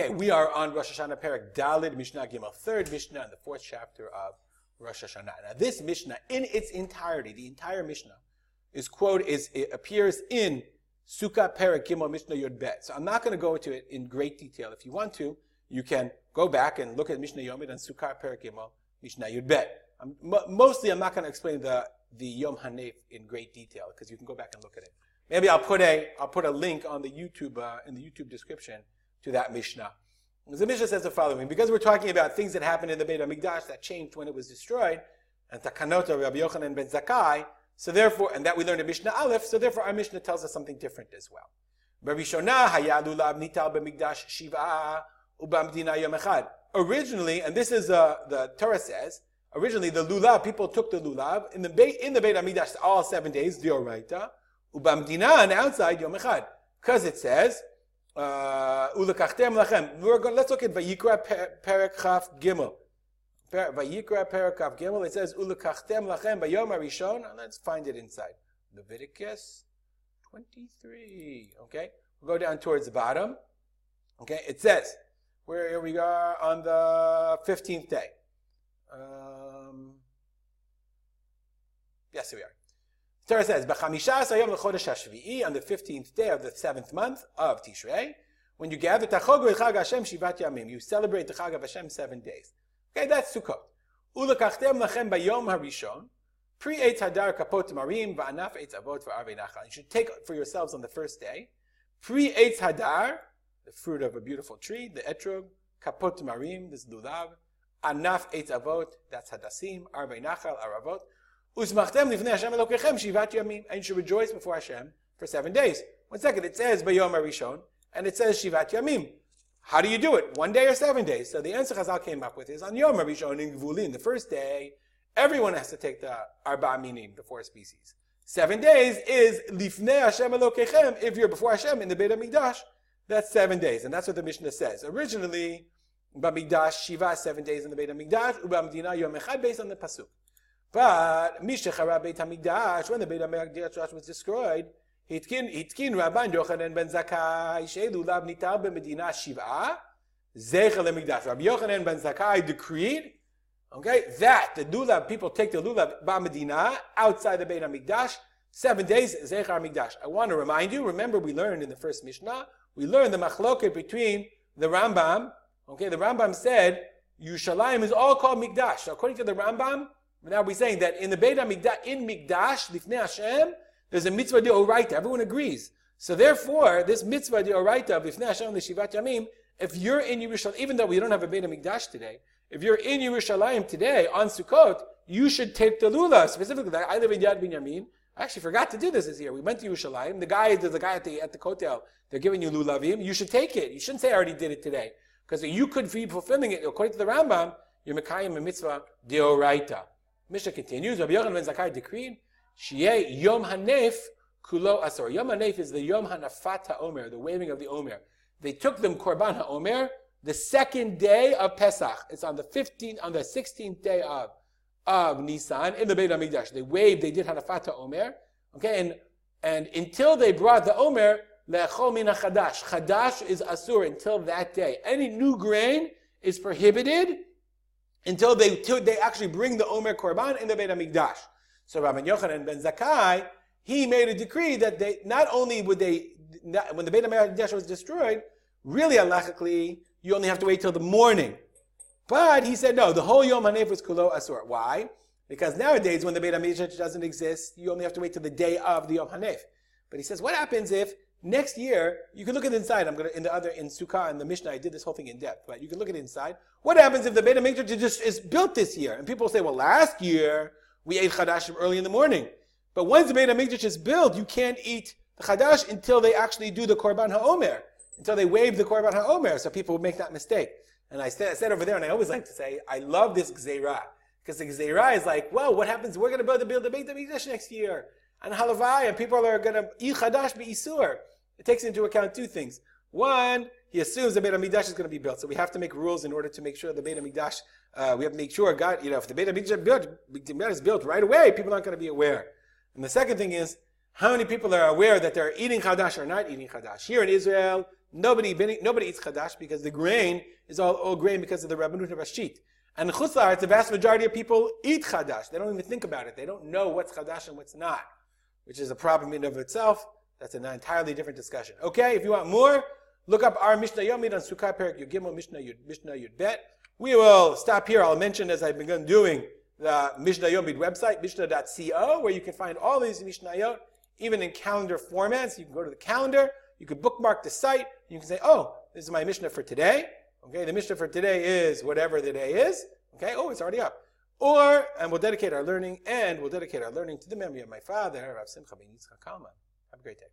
Okay, we are on Rosh Hashanah Perak Dalid Mishnah Gimel, third Mishnah in the fourth chapter of Rosh Hashanah. Now, this Mishnah, in its entirety, the entire Mishnah, is quote is it appears in Sukkah Perak Gimel Mishnah Yod Bet. So I'm not going to go into it in great detail. If you want to, you can go back and look at Mishnah Yomit and Sukkah Perak Gimel Mishnah Yod Bet. I'm, mostly, I'm not going to explain the the Yom Hanef in great detail because you can go back and look at it. Maybe I'll put a I'll put a link on the YouTube uh, in the YouTube description to that Mishnah. The Mishnah says the following: Because we're talking about things that happened in the Beit Hamikdash that changed when it was destroyed, and Takanot of Rabbi Yochanan ben Zakkai. So therefore, and that we learned in Mishnah Aleph. So therefore, our Mishnah tells us something different as well. Originally, and this is uh, the Torah says, originally the lulav people took the lulav in the Beit in the Beit Hamikdash all seven days, dioraita, ubamdina and outside yom echad, because it says ulekachtem lachem. We're going. Let's look at Vayikra Perek Chaf Gimel. Vayikra Perek Chaf Gimel. It says ulekachtem lachem bayom harishon. Let's find it inside Leviticus 23. Okay, we'll go down towards the bottom. Okay, it says where here we are on the 15th day. Um, yes, here we are. Torah says, "B'chamisha hashvi'i on the fifteenth day of the seventh month of Tishrei, when you gather tachog Chag Hashem shivat yamim, you celebrate the Chag of Hashem seven days. Okay, that's Sukkot. Ulekachtem lachem bayom harishon, pre eitz hadar kapot marim va'anaf eitz avot va'arvei nachal. You should take for yourselves on the first day pre eitz hadar, the fruit of a beautiful tree, the etrog, kapot marim, this lulav, anaf eitz avot, that's hadassim, arvei nachal, aravot. Usmachtem lifnei Hashem Elokechem shivat yamim, and you should rejoice before Hashem for seven days. One second, it says Bayom Arishon, and it says Shivat Yamim. How do you do it? One day or seven days? So the answer Chazal came up with is on Yom Arishon in Gvulin, the first day, everyone has to take the Arba Minim, the four species. Seven days is Lifnei Hashem Elokechem, if you're before Hashem in the Beit HaMikdash, that's seven days. And that's what the Mishnah says. Originally, Bamikdash, Shiva, seven days in the Beit HaMikdash, Ubamdina Yom Echad, based on the Pasuk. But Mishachara Beit Hamikdash, when the Beit Hamikdash was destroyed, Hitkin Hitkin Rabban Yochanan ben Zakkai Sheidu Lab Nitar B'Medina Shiva Zecher LeMikdash. Rabbi Yochanan ben Zakkai decreed, okay, that the lulav people take the lulav B'Medina outside the Beit Hamikdash seven days Zecher Hamikdash. I want to remind you. Remember, we learned in the first Mishnah, we learned the machloket between the Rambam. Okay, the Rambam said Yerushalayim is all called Mikdash. So according to the Rambam. Now we're saying that in the Beit HaMikdash, in Mikdash, Lifnei Hashem, there's a mitzvah deoraita. Everyone agrees. So therefore, this mitzvah deoraita of Lifnei Hashem Lishivat Yamim, if you're in Yerushalayim, even though we don't have a Beit HaMikdash today, if you're in Yerushalayim today on Sukkot, you should take the lula. Specifically, I live in Yad Binyamin. I actually forgot to do this this year. We went to Yerushalayim. The guy, the guy at the at the kotel, they're giving you lulavim. You should take it. You shouldn't say I already did it today, because you could be fulfilling it according to the Rambam. You're mekayim a mitzvah deoraita. Mishnah continues, Rabbi Yochanan ben Zakkai decreed, Shiyeh Yom Hanef Kulo Asur. Yom Hanef is the Yom Hanafat HaOmer, the waving of the Omer. They took them Korban HaOmer the second day of Pesach. It's on the 15th, on the 16th day of, of Nisan in the Beit HaMikdash. They waved, they did Hanafat HaOmer. Okay, and, and until they brought the Omer, Le'echol Min HaChadash. Chadash is Asur until that day. Any new grain is prohibited until they, till they actually bring the Omer Korban in the Beit HaMikdash. So Rabbi Yochanan ben Zakkai, he made a decree that they, not only would they, when the Beit HaMikdash was destroyed, really halachically, you only have to wait till the morning. But he said, no, the whole Yom HaNef was Kulo Asur. Why? Because nowadays, when the Beit HaMikdash doesn't exist, you only have to wait till the day of the Yom HaNef. But he says, what happens if Next year, you can look at the inside. I'm gonna in the other in Sukkah and the Mishnah. I did this whole thing in depth, but you can look at the inside. What happens if the Beit Hamikdash just is built this year? And people say, well, last year we ate chadashim early in the morning, but once the Beit Hamikdash is built, you can't eat the chadash until they actually do the korban haomer, until they wave the korban haomer, so people would make that mistake. And I said, I said over there, and I always like to say, I love this gzeira because the gzeira is like, well, what happens? We're the build the Beit Hamikdash next year and halavai, and people are going to eat chadash be isur it takes into account two things. One, he assumes the Beit HaMikdash is going to be built. So we have to make rules in order to make sure the Beit HaMikdash, uh, we have to make sure God, you know, if the Beit HaMikdash built, is built right away, people aren't going to be aware. And the second thing is, how many people are aware that they're eating Chadash or not eating Chadash? Here in Israel, nobody nobody eats chadash because the grain is all, all grain because of the rabbanut rashit. And in Chutzlar, the vast majority of people eat chadash. They don't even think about it. They don't know what's chadash and what's not, which is a problem in and of itself. That's an entirely different discussion. Okay, if you want more, look up our Mishnah Yomit on Sukkah Perik Yud Gimel Mishnah Yud Mishnah Yud Bet. We will stop here. I'll mention as I've begun doing the Mishnah Yomit website, mishnah.co, where you can find all these Mishnayot, even in calendar formats. You can go to the calendar, you can bookmark the site, you can say, oh, this is my Mishnah for today. Okay, the Mishnah for today is whatever the day is. Okay, oh, it's already up. Or, and we'll dedicate our learning, and we'll dedicate our learning to the memory of my father, Rav Simcha ben Yitzchak Kalman. Have a great day.